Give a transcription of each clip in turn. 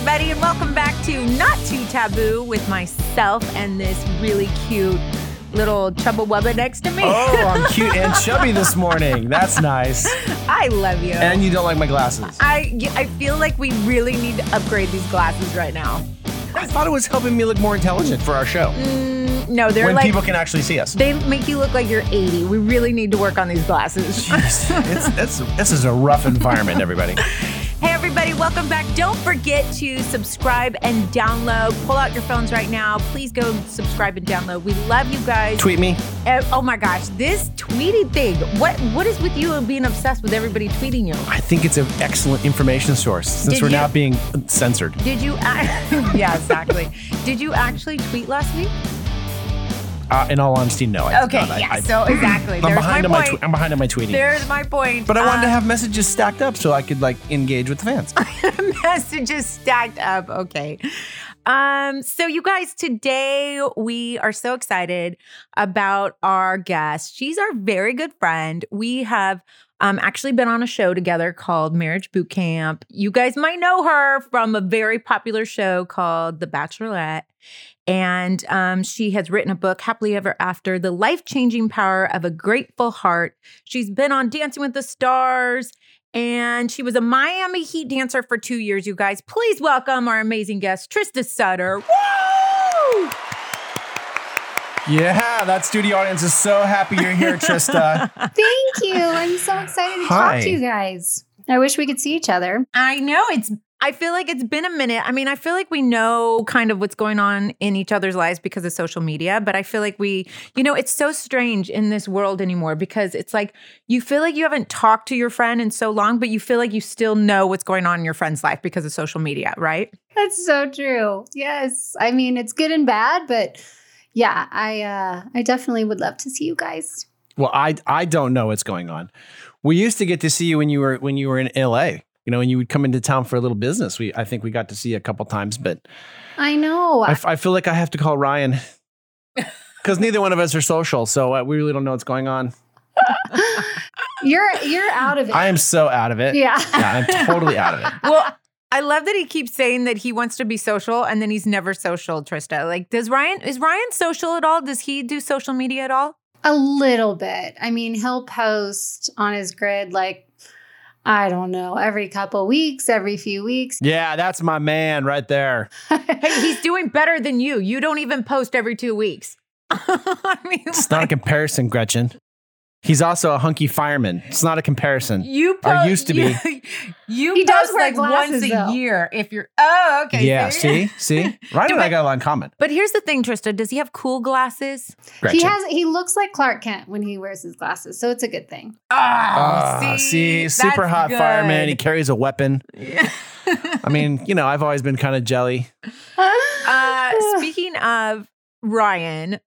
everybody, and welcome back to Knot Too Taboo with myself and this really cute little chubba wubba next to me. Oh, I'm cute and chubby this morning. That's nice. I love you. And you don't like my glasses. I, I feel like we really need to upgrade these glasses right now. I thought it was helping me look more intelligent for our show. Mm, no, they're when like people can actually see us. they make you look like you're 80. We really need to work on these glasses. Jeez, it's, it's, this is a rough environment, everybody. Hey, everybody, welcome back. Don't forget to subscribe and download. Pull out your phones right now. Please go subscribe and download. We love you guys. Tweet me. Uh, oh my gosh, this tweeting thing. What What is with you being obsessed with everybody tweeting you? I think it's an excellent information source since Did we're you- now being censored. Did you? a- yeah, exactly. Did you actually tweet last week? Uh, in all honesty, no. I Okay, not. I- yeah. I, so exactly. I'm There's behind my on my, tw- I'm behind on my tweeting. There's my point. but I wanted to Uh, have messages stacked up so I could like engage with the fans. messages stacked up. Okay. Um, so you guys, today we are so excited about our guest. She's our very good friend. We have um, actually been on a show together called Marriage Boot Camp. You guys might know her from a very popular show called The Bachelorette. And um, she has written a book, Happily Ever After The Life Changing Power of a Grateful Heart. She's been on Dancing with the Stars and she was a Miami Heat dancer for two years, you guys. Please welcome our amazing guest, Trista Sutter. Woo! yeah, that studio audience is so happy you're here, Trista. Thank you. I'm so excited to Hi. talk to you guys. I wish we could see each other. I know it's, I feel like it's been a minute. I mean, I feel like we know kind of what's going on in each other's lives because of social media, but I feel like we, you know, it's so strange in this world anymore because it's like you feel like you haven't talked to your friend in so long, but you feel like you still know what's going on in your friend's life because of social media, right? That's so true. Yes. I mean, it's good and bad, but yeah, I uh I definitely would love to see you guys. Well, I I don't know what's going on. We used to get to see you when you were when you were in LA. You know, and you would come into town for a little business. We I think we got to see you a couple times, but I know. I, f- I feel like I have to call Ryan because neither one of us are social, so uh, we really don't know what's going on. you're you're out of it. I am so out of it. yeah. Yeah, I'm totally out of it. well, I love that he keeps saying that he wants to be social and then he's never social, Trista. Like, does Ryan, is Ryan social at all? Does he do social media at all? A little bit. I mean, he'll post on his grid like I don't know, every couple weeks, every few weeks. Yeah, that's my man right there. Hey, he's doing better than you. You don't even post every two weeks. I mean, It's not a comparison, Gretchen. He's also a hunky fireman. It's not a comparison. you or post, used to be. You He does wear like once a though. year if you're. Oh, okay. yeah, see, see, Ryan and I got a lot in common. But here's the thing, Trista. Does he have cool glasses? Gretchen. He has he looks like Clark Kent when he wears his glasses, so it's a good thing. Oh, Ah, see, super hot good. fireman. He carries a weapon. Yeah. I mean, you know, I've always been kind of jelly. Uh, speaking of Ryan,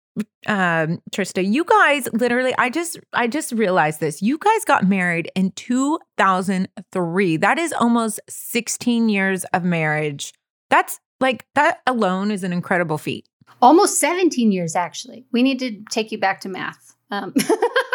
um, Trista, you guys literally, I just, I just realized this. You guys got married in 2003. That is almost 16 years of marriage. That's like that alone is an incredible feat. Almost 17 years, actually. We need to take you back to math. Um,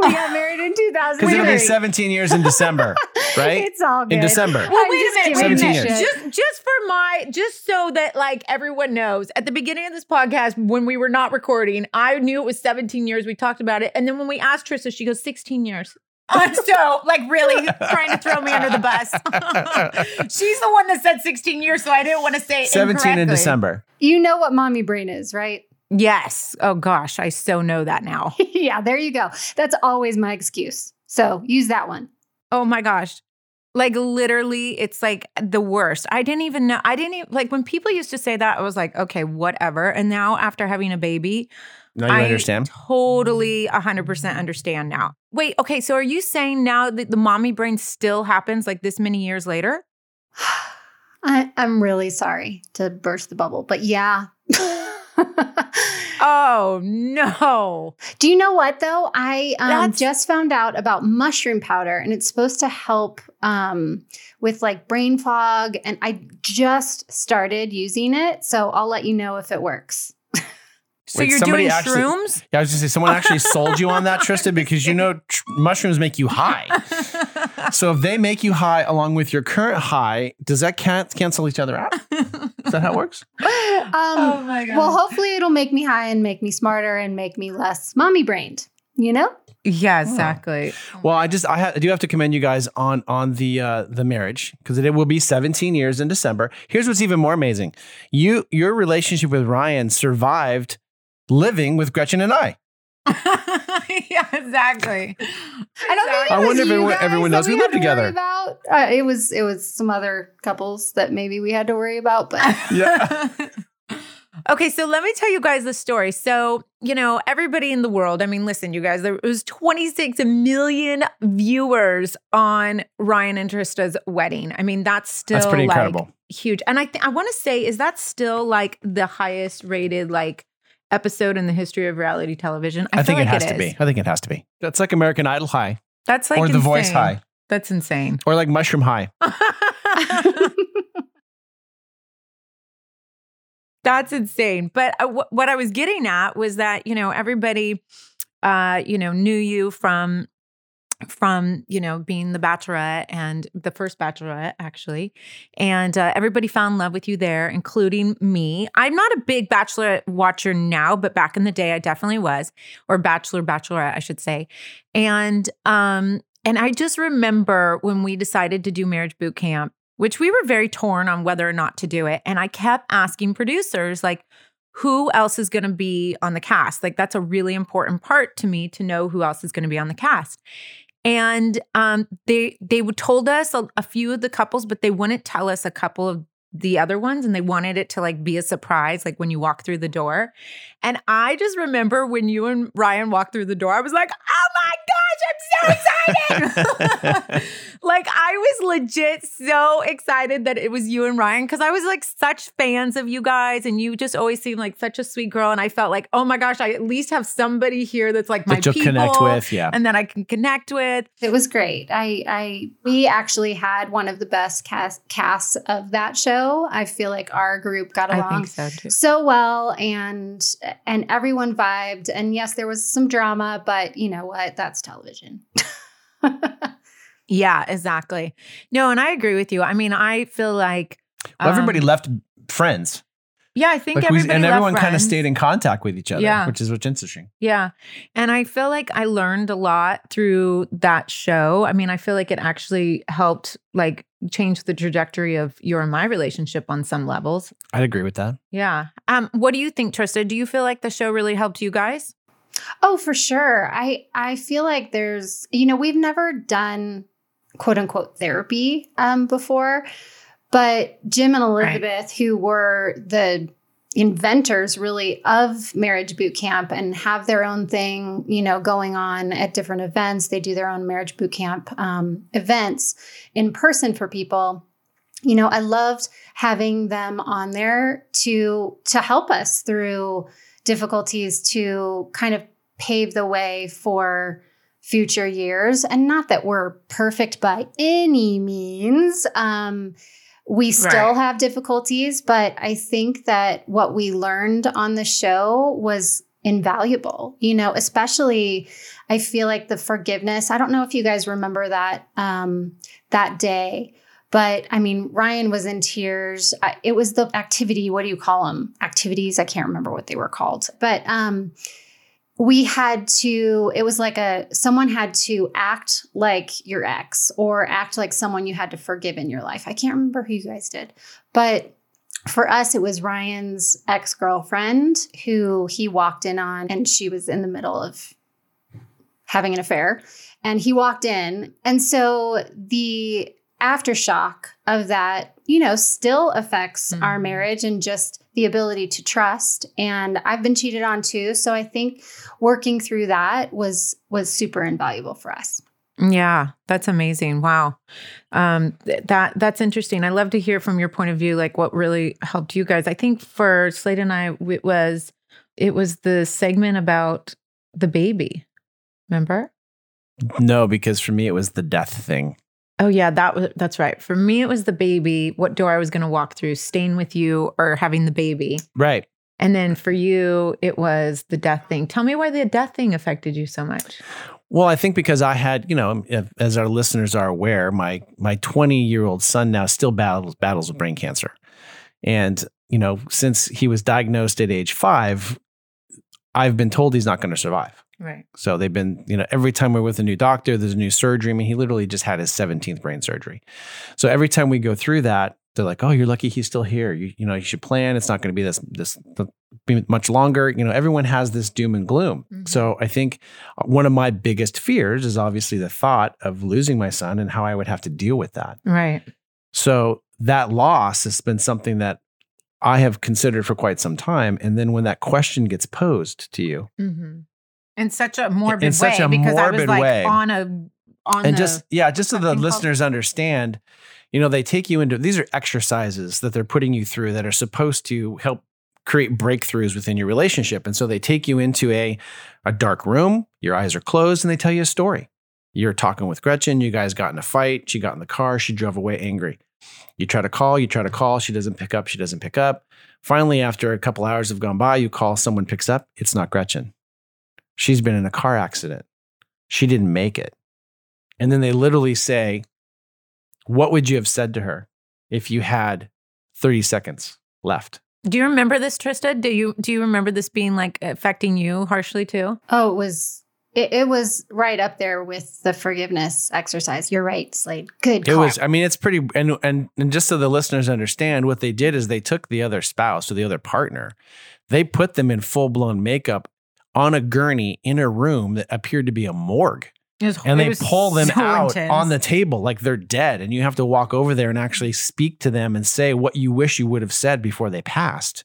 we got married in 2000. Because it'll be 17 years in December, right? It's all good. In December. Well, I'm wait a minute, wait a minute. years. Just, just for my, just so that like everyone knows, at the beginning of this podcast, when we were not recording, I knew it was 17 years. We talked about it, and then when we asked Trista, she goes 16 years. I'm so like really trying to throw me under the bus. She's the one that said 16 years, so I didn't want to say it 17 in. December. You know what mommy brain is, right? Yes. Oh gosh, I so know that now. yeah, there you go. That's always my excuse. So use that one. Oh my gosh. Like literally, it's like the worst. I didn't even know. I didn't even like when people used to say that, I was like, okay, whatever. And now after having a baby, Now you I understand. totally 100% understand now. Wait, okay. So are you saying now that the mommy brain still happens like this many years later? I, I'm really sorry to burst the bubble, but yeah. Oh no. Do you know what though? I um, just found out about mushroom powder, and it's supposed to help um, with like brain fog. And I just started using it, so I'll let you know if it works. So Wait, you're somebody doing actually- shrooms? Yeah, I was just say someone actually sold you on that, Trista, because you know tr- mushrooms make you high. So if they make you high along with your current high, does that can- cancel each other out? Is that how it works? Um, oh my god. well, hopefully it'll make me high and make me smarter and make me less mommy brained. You know? yeah, exactly. Well, I just I, ha- I do have to commend you guys on on the uh, the marriage because it will be 17 years in December. Here's what's even more amazing: you your relationship with Ryan survived living with Gretchen and I. yeah, exactly. I don't think I wonder if everyone- everyone knows we live had to worry together. About. Uh, it was it was some other couples that maybe we had to worry about, but Yeah. okay, so let me tell you guys the story. So, you know, everybody in the world, I mean, listen, you guys, there was 26 million viewers on Ryan and Trista's wedding. I mean, that's still That's pretty like, incredible. huge. And I th- I want to say, is that still like the highest rated like episode in the history of reality television? I, feel think it like has to is. be. I think it has to be. That's like American Idol high, That's like or The Voice high, That's insane. or like Mushroom high. That's insane. But uh, wh- what I was getting at was that you know everybody, uh, you know, knew you from from you know being the Bachelorette and the first Bachelorette actually, and uh, everybody fell in love with you there, including me. I'm not a big Bachelorette watcher now, but back in the day, I definitely was, or Bachelor Bachelorette, I should say, and um. And I just remember when we decided to do marriage boot camp, which we were very torn on whether or not to do it. And I kept asking producers, like, who else is going to be on the cast? Like, that's a really important part to me to know who else is going to be on the cast. And um, they they told us a, a few of the couples, but they wouldn't tell us a couple of the other ones, and they wanted it to like be a surprise, like when you walk through the door. And I just remember when you and Ryan walked through the door, I was like, "Oh my gosh, I'm so excited!" like I was legit so excited that it was you and Ryan because I was like such fans of you guys, and you just always seemed like such a sweet girl. And I felt like, oh my gosh, I at least have somebody here that's like my that you'll people, connect with. Yeah. and that I can connect with. it was great. I I we actually had one of the best cast casts of that show. I feel like our group got along so so well and and everyone vibed and yes there was some drama but you know what that's television Yeah, exactly. No, and I agree with you. I mean, I feel like Well, everybody um, left friends. Yeah, I think Like we, everybody and left everyone kind of stayed in contact with each other, Yeah. which is what's interesting. Yeah. And I feel like I learned a lot through that show. I mean, I feel like it actually helped like change the trajectory of your and my relationship on some levels. I'd agree with that. Yeah. Um what do you think Trista? Do you feel like the show really helped you guys? Oh for sure. I i feel like there's you know we've never done quote unquote therapy um before but jim and elizabeth who were the inventors really of marriage boot camp and have their own thing you know going on at different events. They do their own marriage boot camp um, events in person for people. You know i loved having them on there to to help us through difficulties to kind of pave the way for future years and not that we're perfect by any means um, we still Right. have difficulties but i think that what we learned on the show was invaluable you know especially i feel like the forgiveness i don't know if you guys remember that um, that day but I mean, Ryan was in tears. It was the activity. What do you call them? Activities. I can't remember what they were called. But um, we had to. It was like a someone had to act like your ex or act like someone you had to forgive in your life. I can't remember who you guys did, but for us, it was Ryan's ex girlfriend who he walked in on, and she was in the middle of having an affair. And he walked in. And so the aftershock of that, you know, still affects our Mhm. marriage and just the ability to trust. And I've been cheated on too. So I think working through that was was super invaluable for us. Yeah, that's amazing. Wow. Um th- that that's interesting. I love to hear from your point of view like what really helped you guys. I think for Slade and I it was it was the segment about the baby. Remember? No, because for me it was the death thing. Oh yeah, that was that's right. For me it was the baby, what door I was going to walk through, staying with you or having the baby. Right. And then for you it was the death thing. Tell me why the death thing affected you so much. Well, I think because I had, you know, as our listeners are aware, my my 20 year old son now still battles battles with brain cancer, and you know, since he was diagnosed at age five, I've been told he's not going to survive. Right. So they've been, you know, every time we're with a new doctor, there's a new surgery. I mean, he literally just had his 17th brain surgery. So every time we go through that, they're like, "Oh, you're lucky he's still here. You, you know, you should plan. It's not going to be this this be much longer." You know, everyone has this doom and gloom. Mhm. So I think uh, one of my biggest fears is obviously the thought of losing my son and how I would have to deal with that. Right. So that loss has been something that I have considered for quite some time. And then when that question gets posed to you, Mm-hmm. In such a morbid In such way, a because I was like way. on a on and the, just yeah just so the listeners understand you know they take you into these are exercises that they're putting you through that are supposed to help create breakthroughs within your relationship. And so they take you into a a dark room your eyes are closed and they tell you a story. You're talking with gretchen you guys got in a fight she got in the car she drove away angry. You try to call you try to call she doesn't pick up she doesn't pick up. Finally after a couple hours have gone by you call someone picks up it's not gretchen she's been in a car accident she didn't make it and then they literally say, What would you have said to her if you had 30 seconds left? Do you remember this, Trista? Do you do you remember this being like affecting you harshly too? Oh, it was it, it was right up there with the forgiveness exercise. You're right, Slade. Good. It call. was, I mean, it's pretty, and, and, and just so the listeners understand, what they did is they took the other spouse or the other partner, they put them in full blown makeup on a gurney in a room that appeared to be a morgue. Was, and they pull them so out intense. on the table like they're dead and you have to walk over there and actually speak to them and say what you wish you would have said before they passed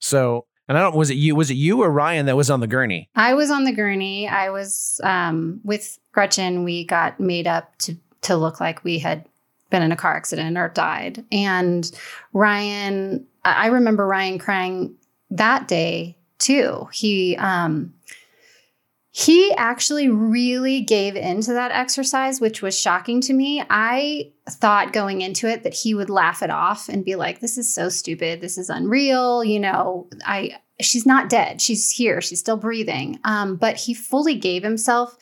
so and i don't was it you was it you or ryan that was on the gurney I was on the gurney. I was um, with Gretchen. We got made up to to look like we had been in a car accident or died. And Ryan, I I remember Ryan crying that day too. He um, he actually really gave into that exercise, which was shocking to me. I thought going into it that he would laugh it off and be like, "This is so stupid. This is unreal." You know, I she's not dead. She's here. She's still breathing. Um, but he fully gave himself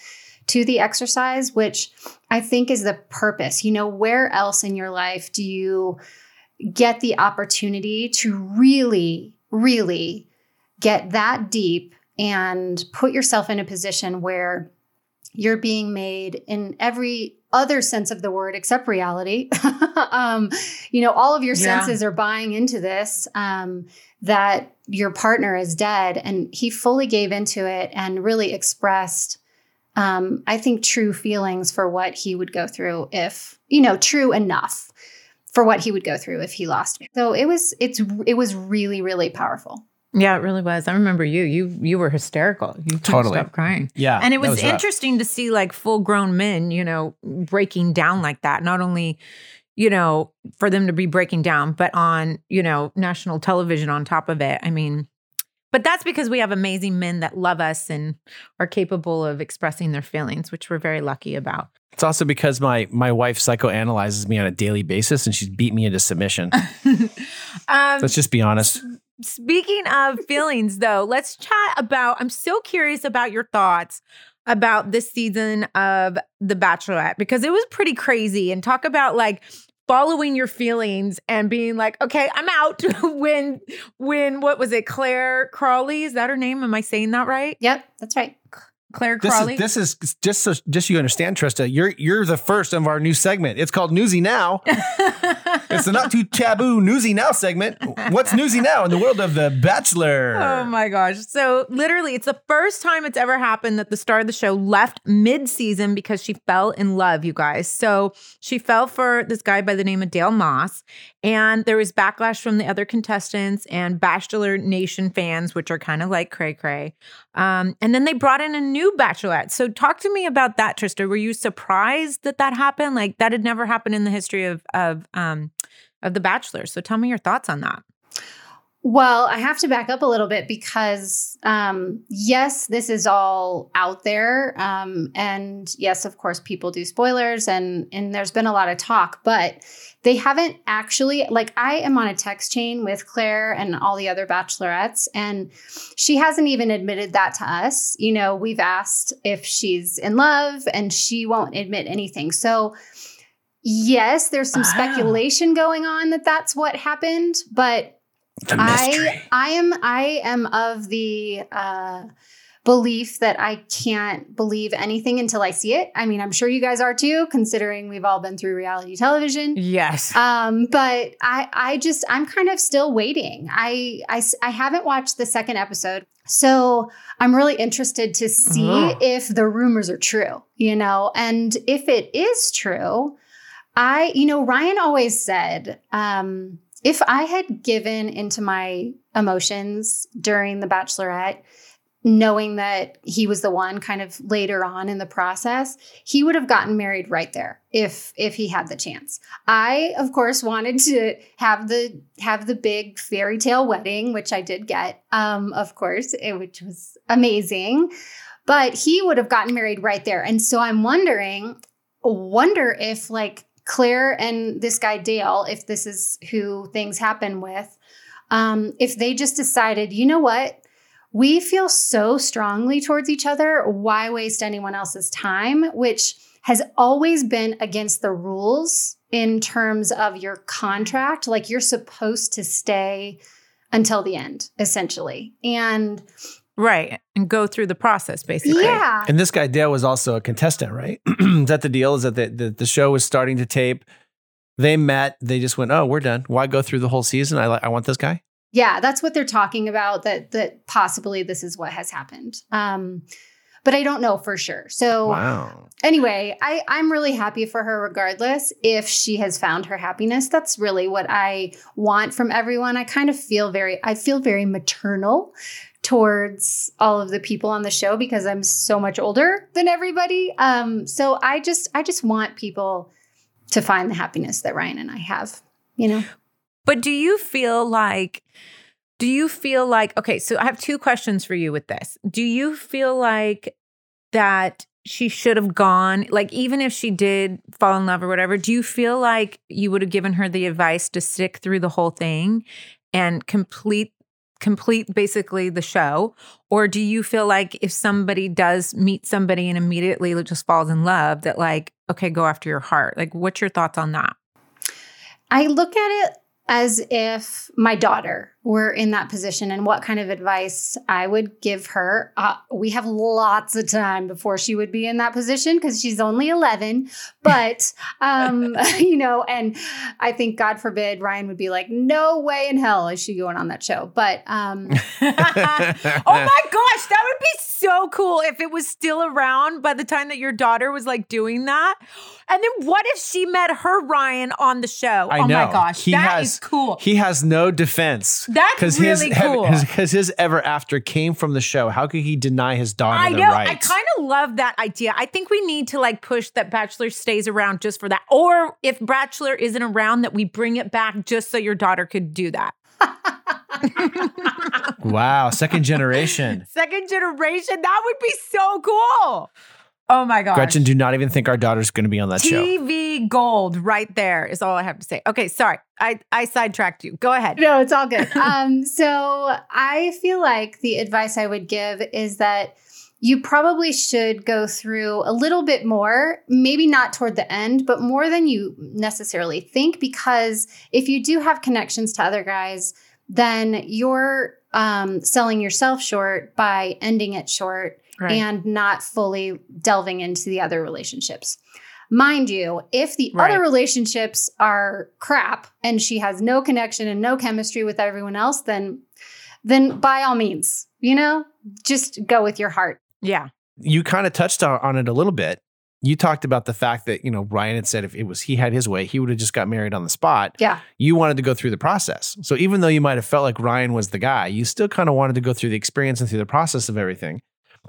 to the exercise, which I think is the purpose. You know, where else in your life do you get the opportunity to really, really get that deep and put yourself in a position where you're being made in every other sense of the word except reality. um, you know, all of your Yeah. senses are buying into this. Um, that your partner is dead and he fully gave into it and really expressed um, i think true feelings for what he would go through if you know true enough for what he would go through if he lost me so it was it's it was really really powerful yeah, it really was. I remember you. You you were hysterical. You Totally. stop crying. yeah and it was, rough. interesting to see like full grown men, you know, breaking down like that. Not only, you know, for them to be breaking down, but on, you know, national television on top of it. I mean, but that's because we have amazing men that love us and are capable of expressing their feelings, which we're very lucky about. it's also because my my wife psychoanalyzes me on a daily basis and she's beat me into submission um, let's just be honest Speaking of feelings, though, let's chat about. I'm so curious about your thoughts about this season of The Bachelorette because it was pretty crazy. And talk about like following your feelings and being like, okay, I'm out. when, when, what was it? Clare Crawley? Is that her name? Am I saying that right? yep that's right Clare this Crawley. is this is just so just so you understand trista you're you're the first of our new segment it's called newsy now it's the knot too taboo newsy now segment what's newsy now in the world of the bachelor Oh my gosh. So literally it's the first time it's ever happened that the star of the show left mid-season because she fell in love, you guys. So she fell for this guy by the name of Dale Moss and there was backlash from the other contestants and Bachelor Nation fans which are kind of like cray cray. Um, and then they brought in a new bachelorette. So talk to me about that Trista. Were you surprised that that happened? Like that had never happened in the history of of um of the Bachelor. So tell me your thoughts on that. Well, I have to back up a little bit because, um, yes, this is all out there, um, and yes, of course, people do spoilers, and and there's been a lot of talk, but they haven't actually. Like, I am on a text chain with Clare and all the other bachelorettes, and she hasn't even admitted that to us. You know, we've asked if she's in love, and she won't admit anything. So. Yes, there's some Wow. speculation going on that that's what happened, but The mystery. I I am I am of the uh belief that I can't believe anything until I see it. I mean, I'm sure you guys are too, considering we've all been through reality television. Yes. Um, but I I just I'm kind of still waiting. I, I, I haven't watched the second episode. So I'm really interested to see if the rumors are true, you know, and if it is true, I, you know, Ryan always said, um, if I had given into my emotions during The Bachelorette, knowing that he was the one kind of later on in the process, he would have gotten married right there if if he had the chance. I, of course, wanted to have the have the big fairy tale wedding, which I did get, um, of course, eh, which was amazing. But he would have gotten married right there. And so I'm wondering, wonder if like Clare and this guy Dale, if this is who things happen with, um, if they just decided, you know what, we feel so strongly towards each other, why waste anyone else's time? Which has always been against the rules in terms of your contract. Like you're supposed to stay until the end, essentially. And right. And go through the process, basically. yeah, And this guy Dale was also a contestant, right? is that the deal? Is that the, the the show was starting to tape? They met. They just went, "Oh, we're done. Why go through the whole season? I li- I want this guy." Yeah, that's what they're talking about. That that possibly this is what has happened. Um, but I don't know for sure. So Wow. anyway, I I'm really happy for her regardless. If she has found her happiness, that's really what I want from everyone. I kind of feel very I feel very maternal towards all of the people on the show because I'm so much older than everybody. Um, so I just I just want people to find the happiness that Ryan and I have. You know. But do you feel like, do you feel like, okay, so I have two questions for you with this. Do you feel like that she should have gone, like, even if she did fall in love or whatever, do you feel like you would have given her the advice to stick through the whole thing and complete? Complete basically the show? Or do you feel like if somebody does meet somebody and immediately just falls in love that like okay go after your heart? Like what's your thoughts on that? I look at it as if my daughter were in that position and what kind of advice I would give her. Uh, we have lots of time before she would be in that position because she's only 11. But, um, you know, and I think, God forbid, Ryan would be like, no way in hell is she going on that show. But, um, oh my gosh, that would be so cool if it was still around by the time that your daughter was like doing that. And then what if she met her Ryan on the show? I oh know. my gosh, He that has- is cool. He has no defense. That's his, really cool. Because his, ever after came from the show. How could he deny his daughter I know. right? I kind of love that idea. I think we need to like push that Bachelor stays around just for that. Or if Bachelor isn't around, that we bring it back just so your daughter could do that. wow, second generation. Second generation, that would be so cool. Oh my gosh. Gretchen, do not even think our daughter's going to be on that show. TV gold right there is all I have to say. Okay, sorry. I, I sidetracked you. Go ahead. No, it's all good. um, so I feel like the advice I would give is that you probably should go through a little bit more, maybe not toward the end, but more than you necessarily think. Because if you do have connections to other guys, then you're um, selling yourself short by ending it short Right. and not fully delving into the other relationships. Mind you, if the Right. other relationships are crap and she has no connection and no chemistry with everyone else, then then by all means, you know, just go with your heart. yeah. You kind of touched on, on it a little bit. You talked about the fact that, you know, Ryan had said if it was he had his way, he would have just got married on the spot. Yeah. You wanted to go through the process. So even though you might have felt like Ryan was the guy, you still kind of wanted to go through the experience and through the process of everything.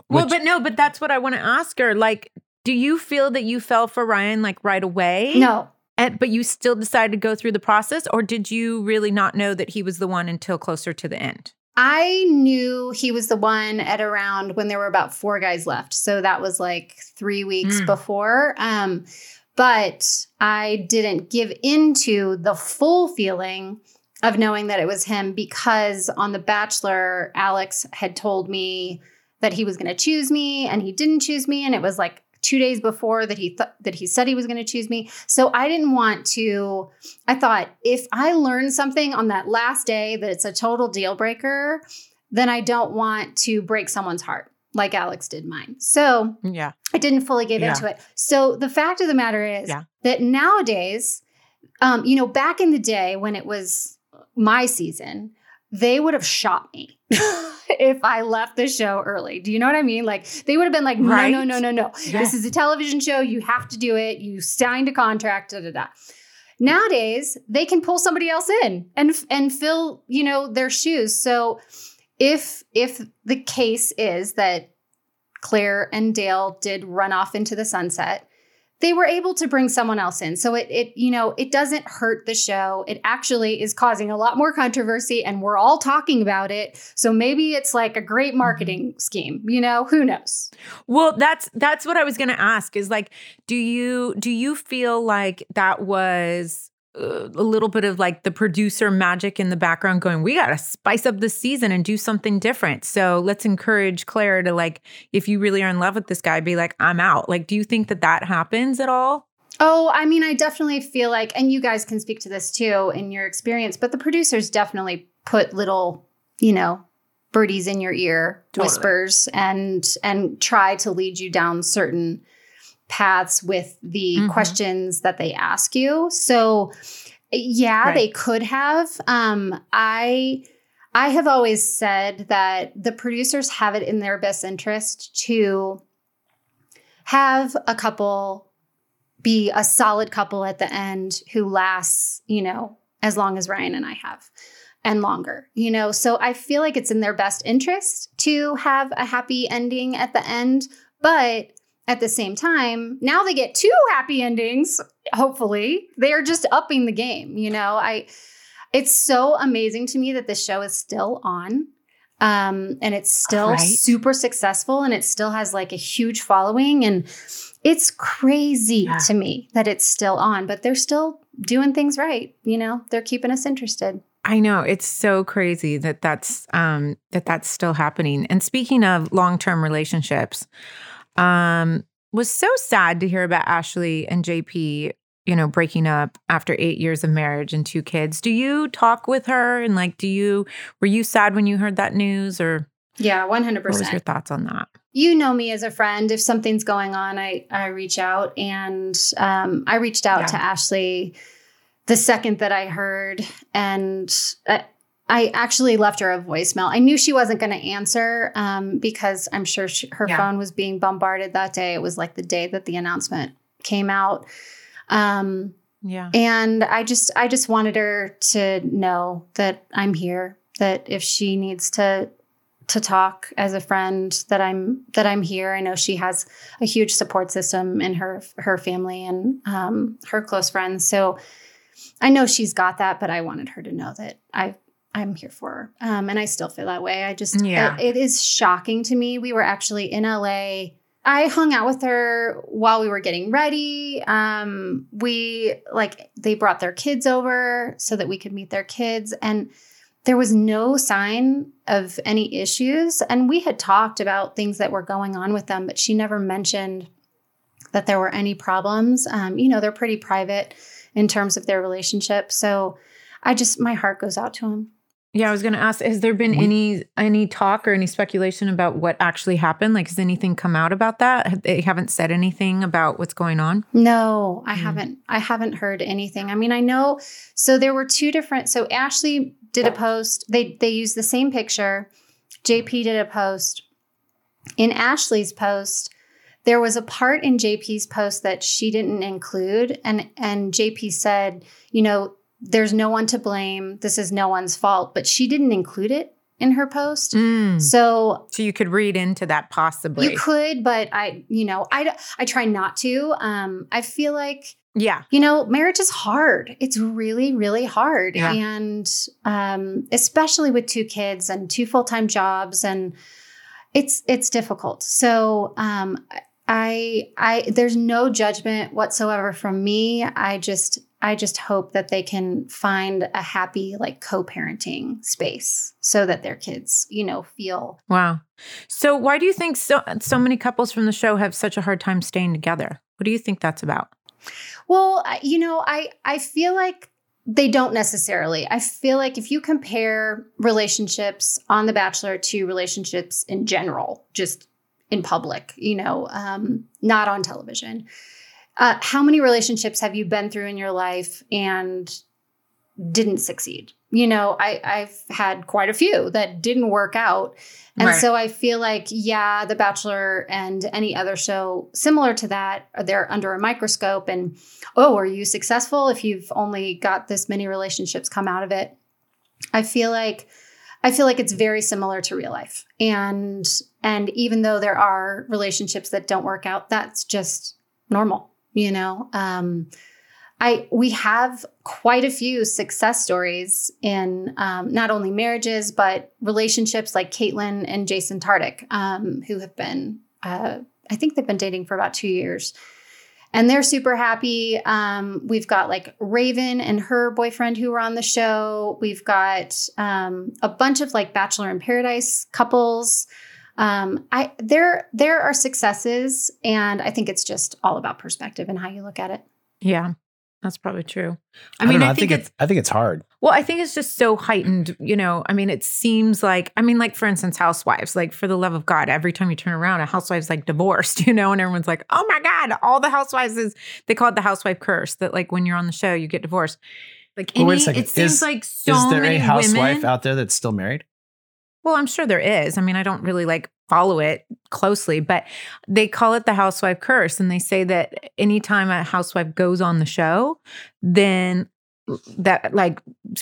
Well, but no, but that's what I want to ask her. Like, do you feel that you fell for Ryan like right away? No. And but you still decided to go through the process, or did you really not know that he was the one until closer to the end? I knew he was the one at around when there were about four guys left. So that was like three weeks Mm. before. Um, but I didn't give into the full feeling of knowing that it was him because on The Bachelor, Alex had told me that he was going to choose me and he didn't choose me. And it was like two days before that he th- that he said he was going to choose me. So I didn't want to I thought if I learn something on that last day that it's a total deal breaker, then I don't want to break someone's heart like Alex did mine. So Yeah. I didn't fully give Yeah. into it. So the fact of the matter is Yeah. that nowadays, um, you know, back in the day when it was my season, they would have shot me if I left the show early. Do you know what I mean? Like they would have been like, no, Right. no, no, no, no. Yeah. This is a television show. You have to do it. You signed a contract. Da da da. Nowadays, they can pull somebody else in and and fill you know their shoes. So if if the case is that Clare and Dale did run off into the sunset, they were able to bring someone else in. So it it you know, it doesn't hurt the show. It actually is causing a lot more controversy and we're all talking about it. So maybe it's like a great mm-hmm. marketing scheme, you know, who knows. Well, that's that's what I was going to ask is like do you do you feel like that was Uh, a little bit of like the producer magic in the background going we got to spice up this season and do something different. So let's encourage Clare to like if you really are in love with this guy be like I'm out. Like do you think that that happens at all? Oh, I mean, I definitely feel like, and you guys can speak to this too in your experience, but the producers definitely put little, you know, birdies in your ear, Totally. whispers, and and try to lead you down certain paths with the Mhm. questions that they ask you. So, yeah, Right. they could have. Um, I. I have always said that the producers have it in their best interest to have a couple be a solid couple at the end who lasts, you know, as long as Ryan and I have and longer, you know. So I feel like it's in their best interest to have a happy ending at the end, but at the same time, now they get two happy endings, hopefully. They are just upping the game, you know. I it's so amazing to me that this show is still on. Um, and it's still Right. super successful and it still has like a huge following and it's crazy Yeah. to me that it's still on, but they're still doing things right. You know, they're keeping us interested. I know it's so crazy that that's um that that's still happening. And speaking of long-term relationships, um was so sad to hear about Ashley and JP, you know, breaking up after 8 years of marriage and two kids. Do you talk with her and like do you were you sad when you heard that news or Yeah, 100%. what was your thoughts on that? you know me as a friend. If something's going on, I, I reach out and um, I reached out Yeah. to Ashley the second that I heard. And I, I actually left her a voicemail. I knew she wasn't going to answer um, because I'm sure she, her Yeah. phone was being bombarded that day. It was like the day that the announcement came out. Um, Yeah. and I just I just wanted her to know that I'm here, that if she needs to to talk as a friend that I'm that I'm here. I know she has a huge support system in her her family and um, her close friends. So I know she's got that, but I wanted her to know that I I'm here for. Um, and I still feel that way. I just Yeah. it- it is shocking to me. We were actually in LA I hung out with her while we were getting ready. Um, we like they brought their kids over so that we could meet their kids, and there was no sign of any issues. And we had talked about things that were going on with them, but she never mentioned that there were any problems. Um, you know, they're pretty private in terms of their relationship. So I just my heart goes out to him. Yeah, I was going to ask has there been We- any any talk or any speculation about what actually happened? Like has anything come out about that? They haven't said anything about what's going on? No, I Mm. haven't. I haven't heard anything. I mean, I know. So there were two different. So Ashley did a post. They they used the same picture. JP did a post. In Ashley's post, there was a part in JP's post that she didn't include, and and JP said, you know, there's no one to blame. This is no one's fault, but she didn't include it in her post. Mm. So So you could read into that possibly. you could, but I, you know, I, I try not to. Um, I feel like yeah. you know, marriage is hard. It's really, really hard. Yeah. And um, especially with two kids and two full-time jobs and it's it's difficult. So um I I there's no judgment whatsoever from me. I just I just hope that they can find a happy like co-parenting space so that their kids, you know, feel Wow. So why do you think so so many couples from the show have such a hard time staying together? What do you think that's about? Well, you know, I I feel like they don't necessarily. I feel like if you compare relationships on The Bachelor to relationships in general, just in public, you know, um, not on television, uh, how many relationships have you been through in your life and didn't succeed? You know, I, I've had quite a few that didn't work out. And Right. so I feel like, yeah, The Bachelor and any other show similar to that, they're under a microscope. And oh, are you successful if you've only got this many relationships come out of it? I feel like I feel like it's very similar to real life. And and even though there are relationships that don't work out, that's just normal, you know. Um I we have quite a few success stories in um, not only marriages but relationships like Kaitlyn and Jason Tartick, um, who have been uh, I think they've been dating for about two years, and they're super happy. Um, we've got like Raven and her boyfriend who were on the show. We've got um, a bunch of like Bachelor in Paradise couples. Um, I there there are successes, and I think it's just all about perspective and how you look at it. Yeah. That's probably true. I, I, mean. I, I think, think it's I think it's hard. well, I think it's just so heightened, you know. I mean, it seems like I mean, like for instance, housewives, like for the love of God, every time you turn around, a housewife's like divorced, you know, and everyone's like, Oh my God, all the housewives is they call it the housewife curse that like when you're on the show, you get divorced. Like Well, wait a any- second. it seems Is- like so Is there a housewife women, out there that's still married? Well, I'm sure there is. I mean, I don't really like follow it closely, but they call it the housewife curse. And they say that anytime a housewife goes on the show, then that like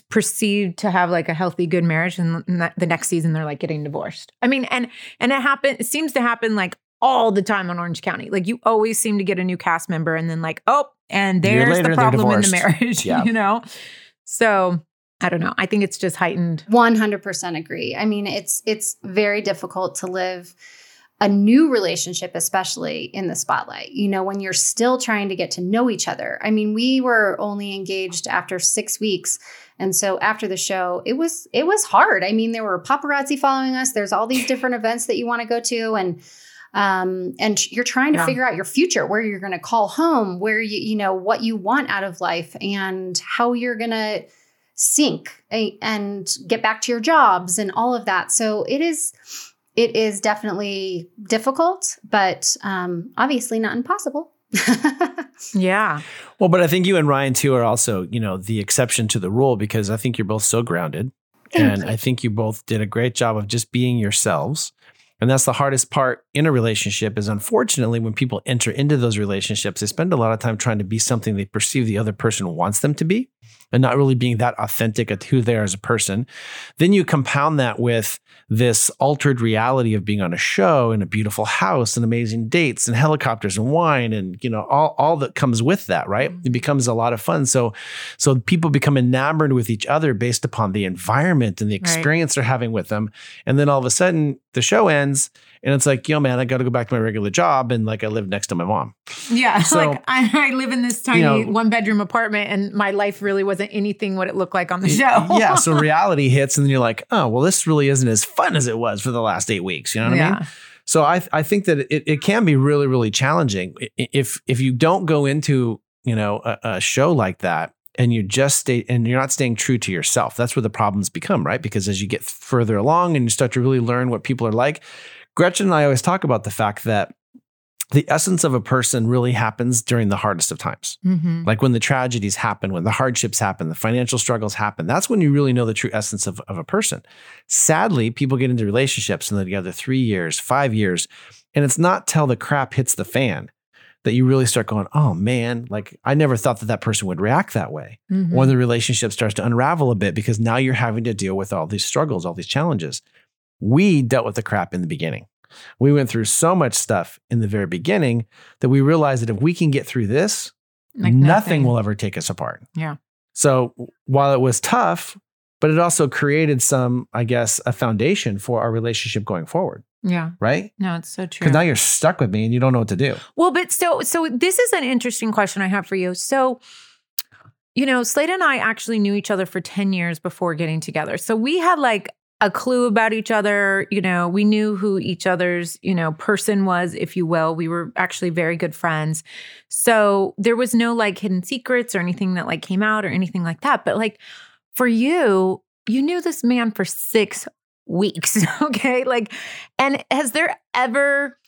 perceived to have like a healthy good marriage and the next season they're like getting divorced i mean and and it happen it seems to happen like all the time on orange county like you always seem to get a new cast member and then like oh and there's later, the problem in the marriage Yeah. you know so i don't know i think it's just heightened 100% agree. I mean, it's it's very difficult to live a new relationship especially in the spotlight. You know, when you're still trying to get to know each other. I mean, we were only engaged after 6 weeks. And so after the show, it was it was hard. I mean, there were paparazzi following us. There's all these different events that you want to go to and um and you're trying to Yeah. figure out your future, where you're going to call home, where you you know what you want out of life and how you're going to sync and get back to your jobs and all of that. So it is it is definitely difficult, but um, obviously not impossible. yeah Well, but I think you and Ryan too are also, you know, the exception to the rule because I think you're both so grounded. Thank and you. I think you both did a great job of just being yourselves. And that's the hardest part in a relationship is unfortunately when people enter into those relationships, they spend a lot of time trying to be something they perceive the other person wants them to be and not really being that authentic at who they are as a person. Then you compound that with this altered reality of being on a show in a beautiful house and amazing dates and helicopters and wine and you know all, all that comes with that, right? Mm-hmm. It becomes a lot of fun. So so people become enamored with each other based upon the environment and the experience they're having with them. And then all of a sudden the show ends and it's like, yo, man, I got to go back to my regular job. And like I live next to my mom. Yeah, So- like I, I live in this tiny know- one bedroom apartment, and my life really wasn't anything what it looked like on the show. yeah. So reality hits and then you're like, oh, well, this really isn't as fun as it was for the last eight weeks. You know what I mean? So I I think that it, it can be really really challenging if if you don't go into you know a, a show like that and you just stay and you're not staying true to yourself. That's where the problems become, right? Because as you get further along and you start to really learn what people are like, Gretchen and I always talk about the fact that the essence of a person really happens during the hardest of times. Mhm. Like when the tragedies happen, when the hardships happen, the financial struggles happen, that's when you really know the true essence of, of a person. Sadly, people get into relationships and they're together three years, five years, and it's not till the crap hits the fan that you really start going, oh man, like I never thought that that person would react that way. Mhm. Or the relationship starts to unravel a bit because now you're having to deal with all these struggles, all these challenges. We dealt with the crap in the beginning. We went through so much stuff in the very beginning that we realized that if we can get through this, Like nothing will ever take us apart. Yeah. So while it was tough, but it also created some, I guess, a foundation for our relationship going forward, Yeah. right? No, it's so true. Because now you're stuck with me and you don't know what to do. Well, but so so this is an interesting question I have for you. So, you know, Slade and I actually knew each other for 10 years before getting together. So we had like a clue about each other, you know, we knew who each other's, you know, person was, if you will. We were actually very good friends. So there was no like hidden secrets or anything that like came out or anything like that. But like for you, you knew this man for 6 weeks, okay? Like and has there ever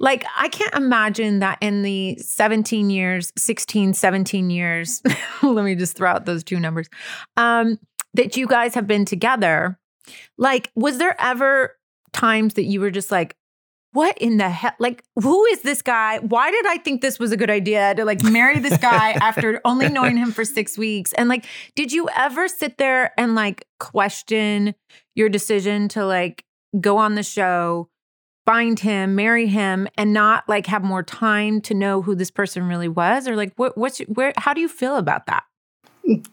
like i can't imagine that in the 17 years 16 17 years let me just throw out those two numbers um that you guys have been together like was there ever times that you were just like what in the hell like who is this guy why did i think this was a good idea to like marry this guy after only knowing him for 6 weeks and like did you ever sit there and like question your decision to like go on the show find him, marry him, and not like have more time to know who this person really was? Or like, what, what's where? How do you feel about that?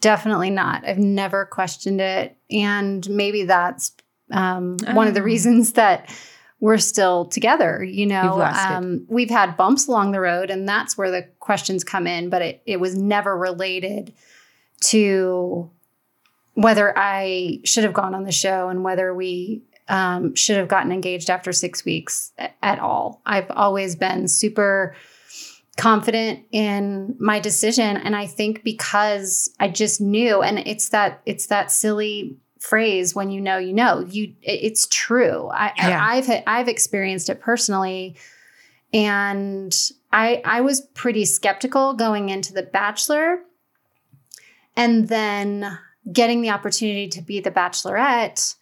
Definitely not. I've never questioned it. And maybe that's um, one of the Oh. reasons that we're still together. You know, um, we've had bumps along the road, and that's where the questions come in, but it, it was never related to whether I should have gone on the show and whether we um, should have gotten engaged after six weeks at all. I've always been super confident in my decision. And i think because i just knew and it's that it's that silly phrase when you know you know you it's true. I Yeah. I've i've experienced it personally. And i i was pretty skeptical going into the bachelor and then getting the opportunity to be the bachelorette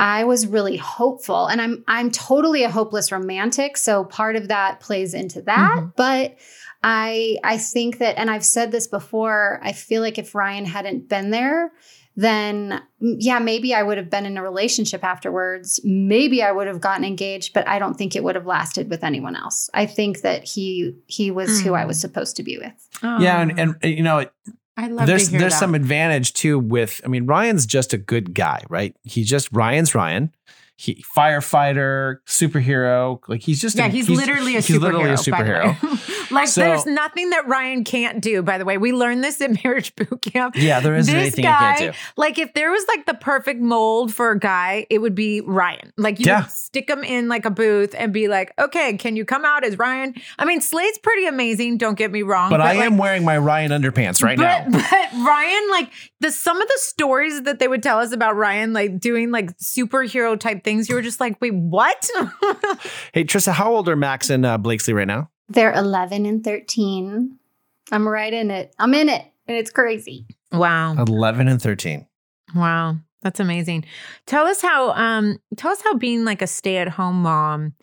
I was really hopeful and I'm I'm totally a hopeless romantic so part of that plays into that. Mhm. but I I think that and I've said this before I feel like if Ryan hadn't been there then mm, yeah maybe I would have been in a relationship afterwards. Maybe I would have gotten engaged but I don't think it would have lasted with anyone else. I think that he he was who I Mm. was supposed to be with. Yeah, and, and you know, I love there's there's that. some advantage too with I mean Ryan's just a good guy, right? He's just Ryan's Ryan. He firefighter, superhero, like he's just yeah, a, he's, literally a he's superhero. literally a by the way. superhero. like, So- there's nothing that Ryan can't do. By the way, we learned this in marriage boot camp. yeah, there isn't This anything guy, he can't do. Like, if there was like the perfect mold for a guy, it would be Ryan. Like, you Yeah. stick him in like a booth and be like, "Okay, can you come out as Ryan?" I mean, Slade's pretty amazing. Don't get me wrong, But, I like, am wearing my Ryan underpants right but, now. But Ryan, like the some of the stories that they would tell us about Ryan, like doing like superhero type things, you were just like, wait, what? Hey Trista, how old are Max and uh, Blakesley right now? They're 11 and 13 I'm right in it I'm in it and it's crazy wow. 11 and 13. Wow. That's amazing. Tell us how um tell us how being like a stay-at-home mom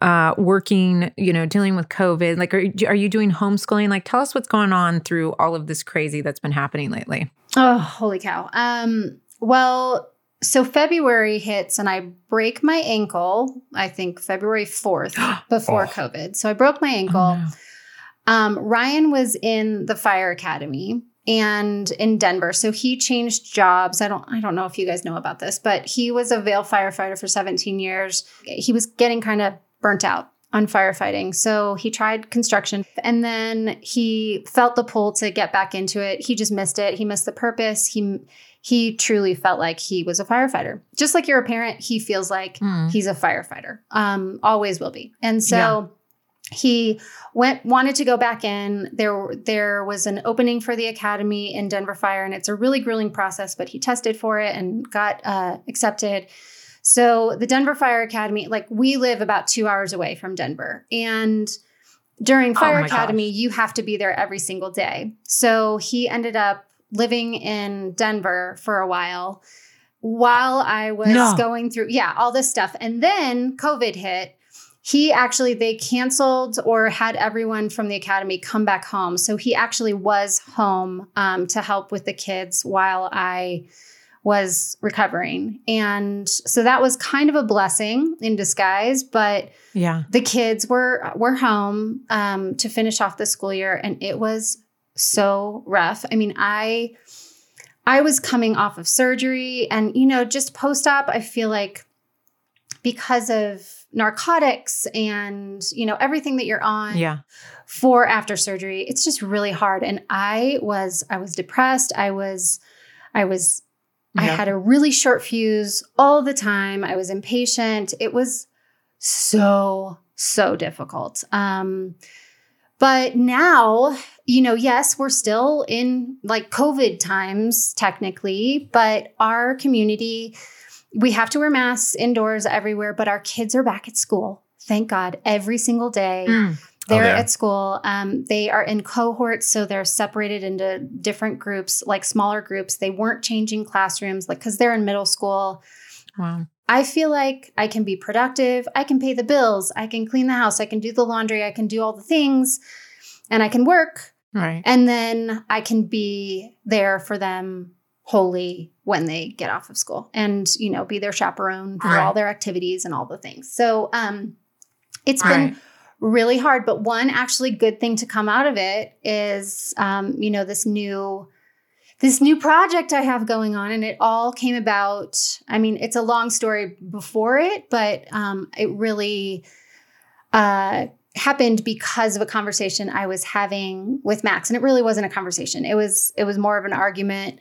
uh working, you know, dealing with COVID, like are, are you doing homeschooling? Like tell us what's going on through all of this crazy that's been happening lately. Oh, holy cow. Um, well, so February hits and I break my ankle, I think February 4th before Oh. COVID. So I broke my ankle. Oh, no. Um, Ryan was in the fire academy and in Denver. So he changed jobs. I don't I don't know if you guys know about this, but he was a Vail firefighter for 17 years. He was getting kind of burnt out on firefighting. So he tried construction and then he felt the pull to get back into it. He just missed it. He missed the purpose. He he truly felt like he was a firefighter. Just like you're a parent, he feels like Hmm. he's a firefighter. Um, always will be. And so Yeah. he went wanted to go back in. There there was an opening for the academy in Denver Fire, and it's a really grueling process. But he tested for it and got uh, accepted. So the Denver Fire Academy, like we live about two hours away from Denver, and during Oh Fire my Academy, gosh. you have to be there every single day. So he ended up living in Denver for a while while I was No. going through, yeah, all this stuff. And then COVID hit. he actually they canceled or had everyone from the academy come back home so he actually was home um, to help with the kids while i was recovering and so that was kind of a blessing in disguise but Yeah. the kids were were home um, to finish off the school year and it was so rough. I mean i i was coming off of surgery and you know just post-op i feel like because of narcotics and you know everything that you're on Yeah. for after surgery it's just really hard. And i was i was depressed. I was i was i had a really short fuse all the time. I was impatient. It was so so difficult. Um but now you know yes we're still in like covid times technically but our community we have to wear masks indoors everywhere but our kids are back at school thank god every single day Mm. they're they are. at school. Um, they are in cohorts, so they're separated into different groups, like smaller groups. They weren't changing classrooms, like because they're in middle school. Wow. I feel like I can be productive. I can pay the bills. I can clean the house. I can do the laundry. I can do all the things, and I can work. Right. And then I can be there for them wholly when they get off of school, and you know, be their chaperone for Right. all their activities and all the things. So, um, it's Right. been really hard. But one actually good thing to come out of it is, um, you know, this new this new project I have going on, and it all came about. I mean, it's a long story before it, but um, it really uh, happened because of a conversation I was having with Max, and it really wasn't a conversation. It was it was more of an argument.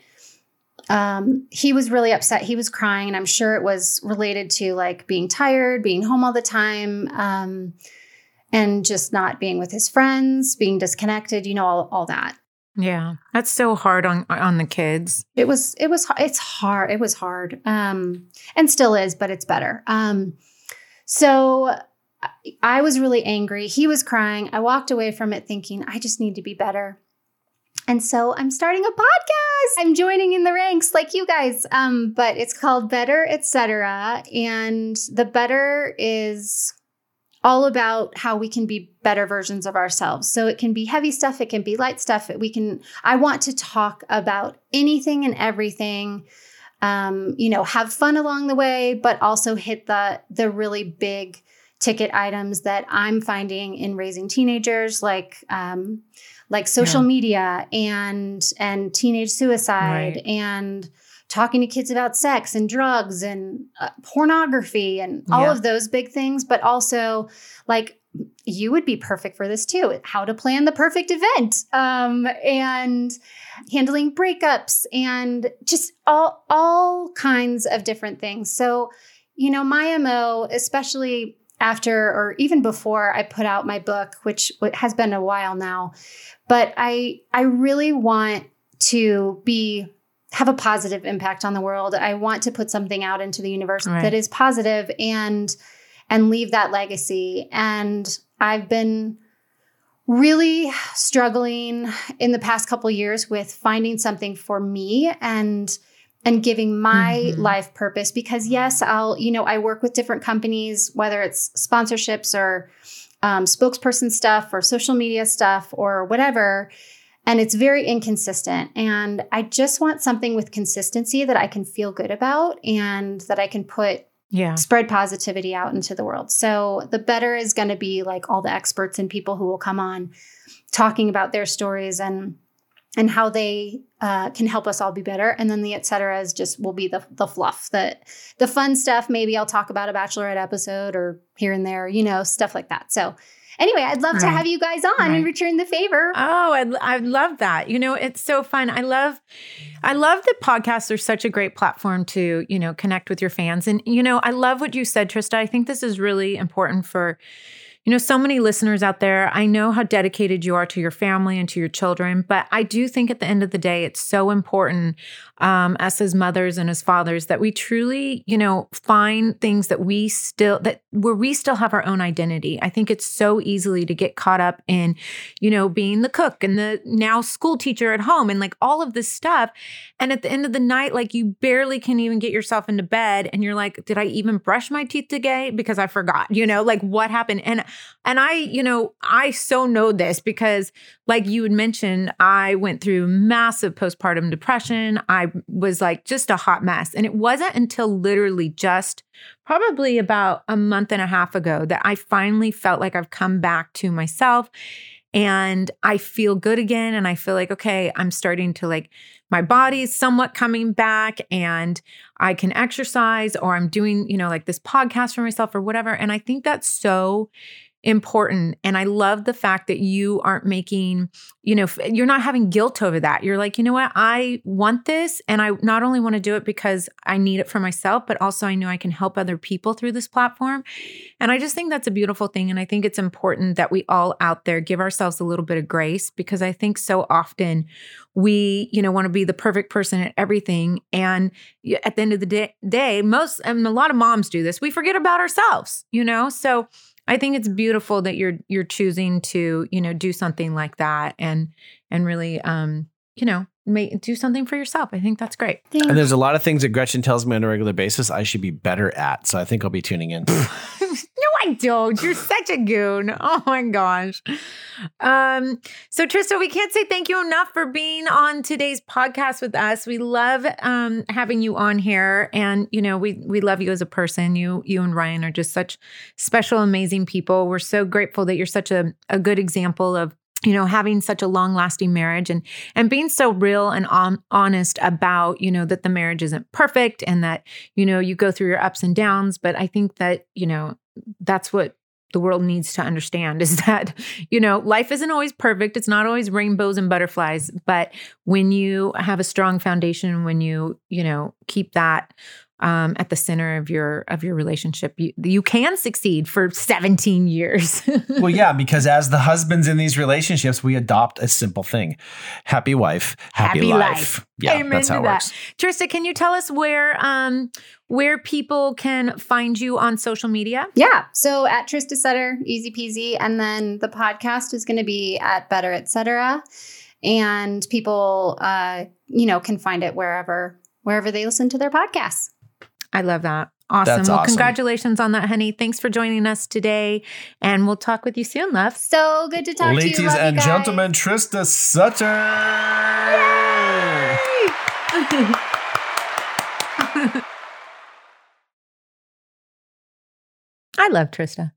Um, he was really upset. He was crying, and I'm sure it was related to like being tired, being home all the time. Um, and just not being with his friends, being disconnected, you know, all, all that. Yeah. That's so hard on on the kids. It was, it was, it's hard. It was hard. Um, and still is, but it's better. Um, so I- was really angry. He was crying. I walked away from it thinking, I just need to be better. And so I'm starting a podcast. I'm joining in the ranks like you guys. Um, but it's called Better, etc. And the better is all about how we can be better versions of ourselves. So it can be heavy stuff, it can be light stuff. We can I want to talk about anything and everything. Um, you know, have fun along the way, but also hit the the really big ticket items that I'm finding in raising teenagers, like um, like social Yeah. media and and teenage suicide Right. and talking to kids about sex and drugs and uh, pornography and all Yeah. of those big things, but also like you would be perfect for this too. How to plan the perfect event, um, and handling breakups, and just all all kinds of different things. So, you know, my mo, especially after or even before I put out my book, which has been a while now, but I I really want to be have a positive impact on the world. I want to put something out into the universe Right. that is positive and and leave that legacy. And I've been really struggling in the past couple years with finding something for me and and giving my Mhm. life purpose because yes i'll you know i work with different companies whether it's sponsorships or um, spokesperson stuff or social media stuff or whatever and it's very inconsistent and i just want something with consistency that i can feel good about and that i can put Yeah. spread positivity out into the world. So the better is going to be like all the experts and people who will come on talking about their stories and and how they uh, can help us all be better. And then the et cetera is just will be the the fluff, the the fun stuff. Maybe I'll talk about a bachelorette episode or here and there, you know, stuff like that. So anyway, I'd love to have you guys on and return the favor. Oh, I, I love that. You know, it's so fun. I love, I love that podcasts are such a great platform to, you know, connect with your fans. And, you know, I love what you said, Trista. I think this is really important for, you know, so many listeners out there, I know how dedicated you are to your family and to your children, but I do think at the end of the day, it's so important, um, us as mothers and as fathers, that we truly, you know, find things that we still, that where we still have our own identity. I think it's so easily to get caught up in, you know, being the cook and the now school teacher at home and like all of this stuff. And at the end of the night, like you barely can even get yourself into bed and you're like, did I even brush my teeth today? Because I forgot, you know, like what happened? And and I, you know, I so know this because like you had mentioned, I went through massive postpartum depression. I was like just a hot mess. And it wasn't until literally just probably about a month and a half ago that I finally felt like I've come back to myself and I feel good again. And I feel like, okay, I'm starting to like, my body's somewhat coming back and I can exercise or I'm doing, you know, like this podcast for myself or whatever. And I think that's so important. And I love the fact that you aren't making, you know, you're not having guilt over that. You're like, you know what? I want this. And I not only want to do it because I need it for myself, but also I know I can help other people through this platform. And I just think that's a beautiful thing. And I think it's important that we all out there give ourselves a little bit of grace because I think so often we, you know, want to be the perfect person at everything. And at the end of the day, day most, and a lot of moms do this, we forget about ourselves, you know? So, I think it's beautiful that you're you're choosing to, you know, do something like that and and really um, you know, make do something for yourself. I think that's great. Thanks. And there's a lot of things that Gretchen tells me on a regular basis I should be better at. So I think I'll be tuning in. I don't. You're such a goon. Oh my gosh. Um, so Trista, we can't say thank you enough for being on today's podcast with us. We love um having you on here. And you know, we we love you as a person. You you and Ryan are just such special, amazing people. We're so grateful that you're such a, a good example of you know having such a long lasting marriage and and being so real and on, honest about you know that the marriage isn't perfect and that you know you go through your ups and downs but i think that you know that's what the world needs to understand is that you know life isn't always perfect. It's not always rainbows and butterflies but when you have a strong foundation when you you know keep that um, at the center of your of your relationship you, you can succeed for 17 years well yeah because as the husbands in these relationships we adopt a simple thing happy wife happy, happy life. life. yeah Amen that's how it that. works trista can you tell us where um where people can find you on social media yeah so at trista sutter easy peasy and then the podcast is going to be at better etc and people uh you know can find it wherever wherever they listen to their podcasts I love that. Awesome. That's well, awesome. congratulations on that, honey. Thanks for joining us today. And we'll talk with you soon, love. So good to talk Ladies to you. Ladies and gentlemen, Trista Sutter. I love Trista.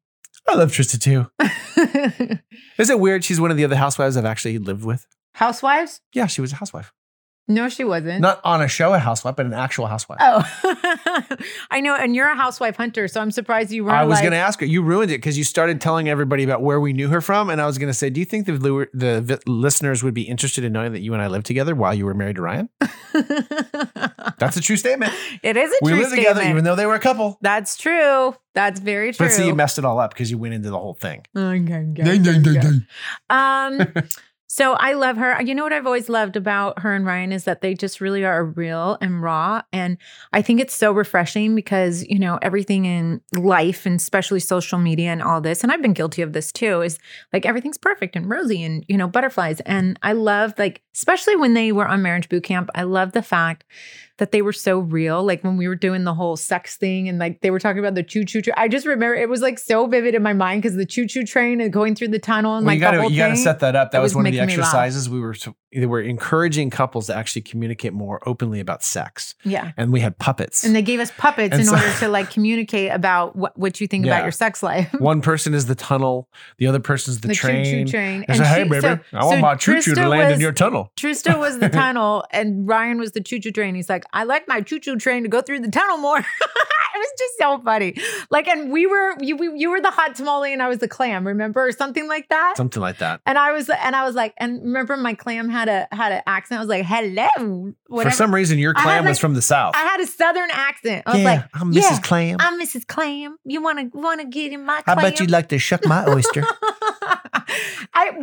I love Trista too. Is it weird? She's one of the other housewives I've actually lived with. Housewives? Yeah, she was a housewife. No, she wasn't. Not on a show, a housewife, but an actual housewife. Oh, I know. And you're a housewife hunter, so I'm surprised you weren't. I was like, going to ask her. You ruined it because you started telling everybody about where we knew her from, and I was going to say, do you think the, the, listeners would be interested in knowing that you and I lived together while you were married to Ryan? That's a true statement. It is a we true We lived statement. together, even though they were a couple. That's true. That's very true. But see, you messed it all up because you went into the whole thing. Okay, okay, okay. Um. So I love her. You know what I've always loved about her and Ryan is that they just really are real and raw. And I think it's so refreshing because, you know, everything in life and especially social media and all this, and I've been guilty of this too, is like everything's perfect and rosy and, you know, butterflies. And I love, like, especially when they were on marriage boot camp, I love the fact that they were so real. Like when we were doing the whole sex thing and like they were talking about the choo choo train. I just remember it was like so vivid in my mind because the choo choo train and going through the tunnel and well, like you gotta, you gotta thing, set that up. That was, was one of the exercises we were they were encouraging couples to actually communicate more openly about sex. Yeah, and we had puppets, and they gave us puppets and in so, order to like communicate about what, what you think yeah. about your sex life. one person is the tunnel, the other person is the, the train. Choo-choo train. And, and say, hey, baby, so, I want so my choo choo to land was, in your tunnel. Trista was the tunnel, and Ryan was the choo choo train. He's like, I like my choo choo train to go through the tunnel more. it was just so funny. Like, and we were you we, you were the hot tamale and I was the clam, remember, or something like that. Something like that. And I was and I was like, and remember my clam had a had an accent. I was like, hello. Whatever. For some reason, your clam was like- from the south. I had a southern accent. I was like, I'm yeah, Mrs. Clam. I'm Mrs. Clam. You want to want to get in my I bet you'd like to shuck my oyster. Why were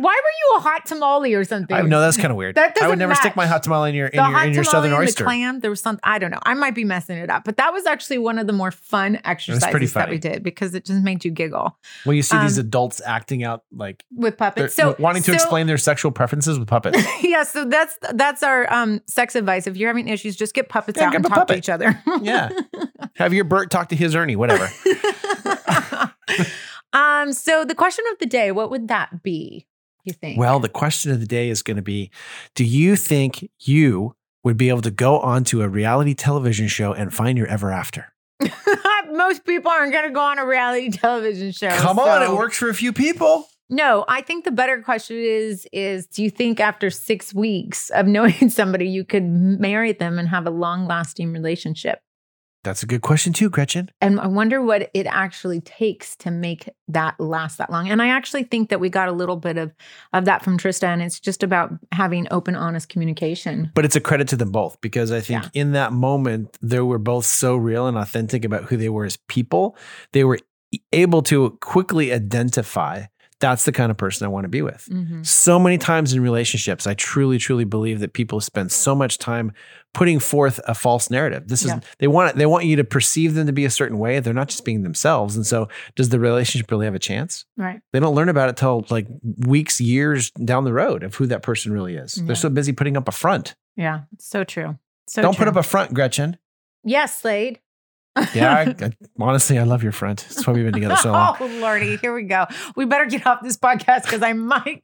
you a hot tamale or something? I know that's kind of weird. That I would never stick my hot tamale in your in the your in your southern oyster. The clam, there was something I don't know. I might be messing it up, but that was actually one of the more fun exercises that we did because it just made you giggle When you see these Um, adults acting out like with puppets. So wanting to so- explain their sexual preferences with puppets. yeah, so that's that's our um sex advice. If you're having issues, just get puppets Yeah, out and talk to each other. yeah. Have your Bert talk to his Ernie, whatever. um. So the question of the day, what would that be? You think? Well, the question of the day is going to be Do you think you would be able to go onto a reality television show and find your ever after? most people aren't going to go on a reality television show. Come on, it works for a few people. No, I think the better question is is do you think after 6 weeks of knowing somebody you could marry them and have a long-lasting relationship? That's a good question, too, Gretchen. And I wonder what it actually takes to make that last that long. And I actually think that we got a little bit of of that from Trista and it's just about having open honest communication. But it's a credit to them both because I think Yeah. in that moment, they were both so real and authentic about who they were as people. They were able to quickly identify that's the kind of person I want to be with. Mhm. So many times in relationships, I truly, truly believe that people spend so much time putting forth a false narrative. This is Yeah. they want they want you to perceive them to be a certain way. They're not just being themselves. And so, does the relationship really have a chance? Right. They don't learn about it till like weeks, years down the road of who that person really is. Yeah. They're so busy putting up a front. Yeah, so true. So don't put up a front, Gretchen. Yes, Slade. Yeah, I, I, honestly, I love your front. That's why we've been together so long. oh lordy, here we go. We better get off this podcast because I might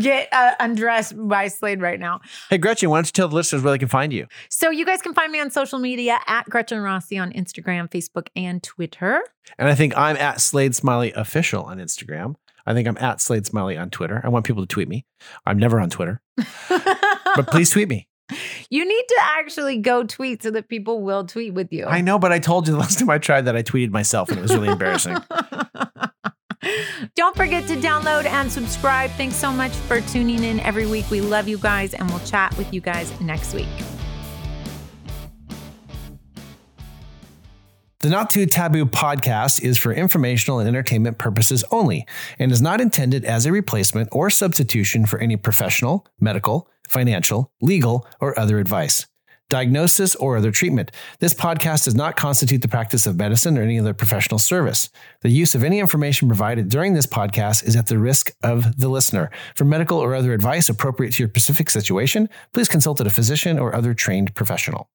get uh, undressed by Slade right now. Hey, Gretchen, why don't you tell the listeners where they can find you? So you guys can find me on social media at Gretchen Rossi on Instagram, Facebook, and Twitter. And I think I'm at Slade Smiley Official on Instagram. I think I'm at Slade Smiley on Twitter. I want people to tweet me. I'm never on Twitter, but please tweet me. you need to actually go tweet so that people will tweet with you. I know, but I told you the last time I tried that I tweeted myself and it was really embarrassing. Don't forget to download and subscribe. Thanks so much for tuning in every week. We love you guys, and we'll chat with you guys next week. The Knot Too Taboo podcast is for informational and entertainment purposes only and is not intended as a replacement or substitution for any professional, medical, financial, legal, or other advice, diagnosis, or other treatment. This podcast does not constitute the practice of medicine or any other professional service. The use of any information provided during this podcast is at the risk of the listener. For medical or other advice appropriate to your specific situation, please consult a physician or other trained professional.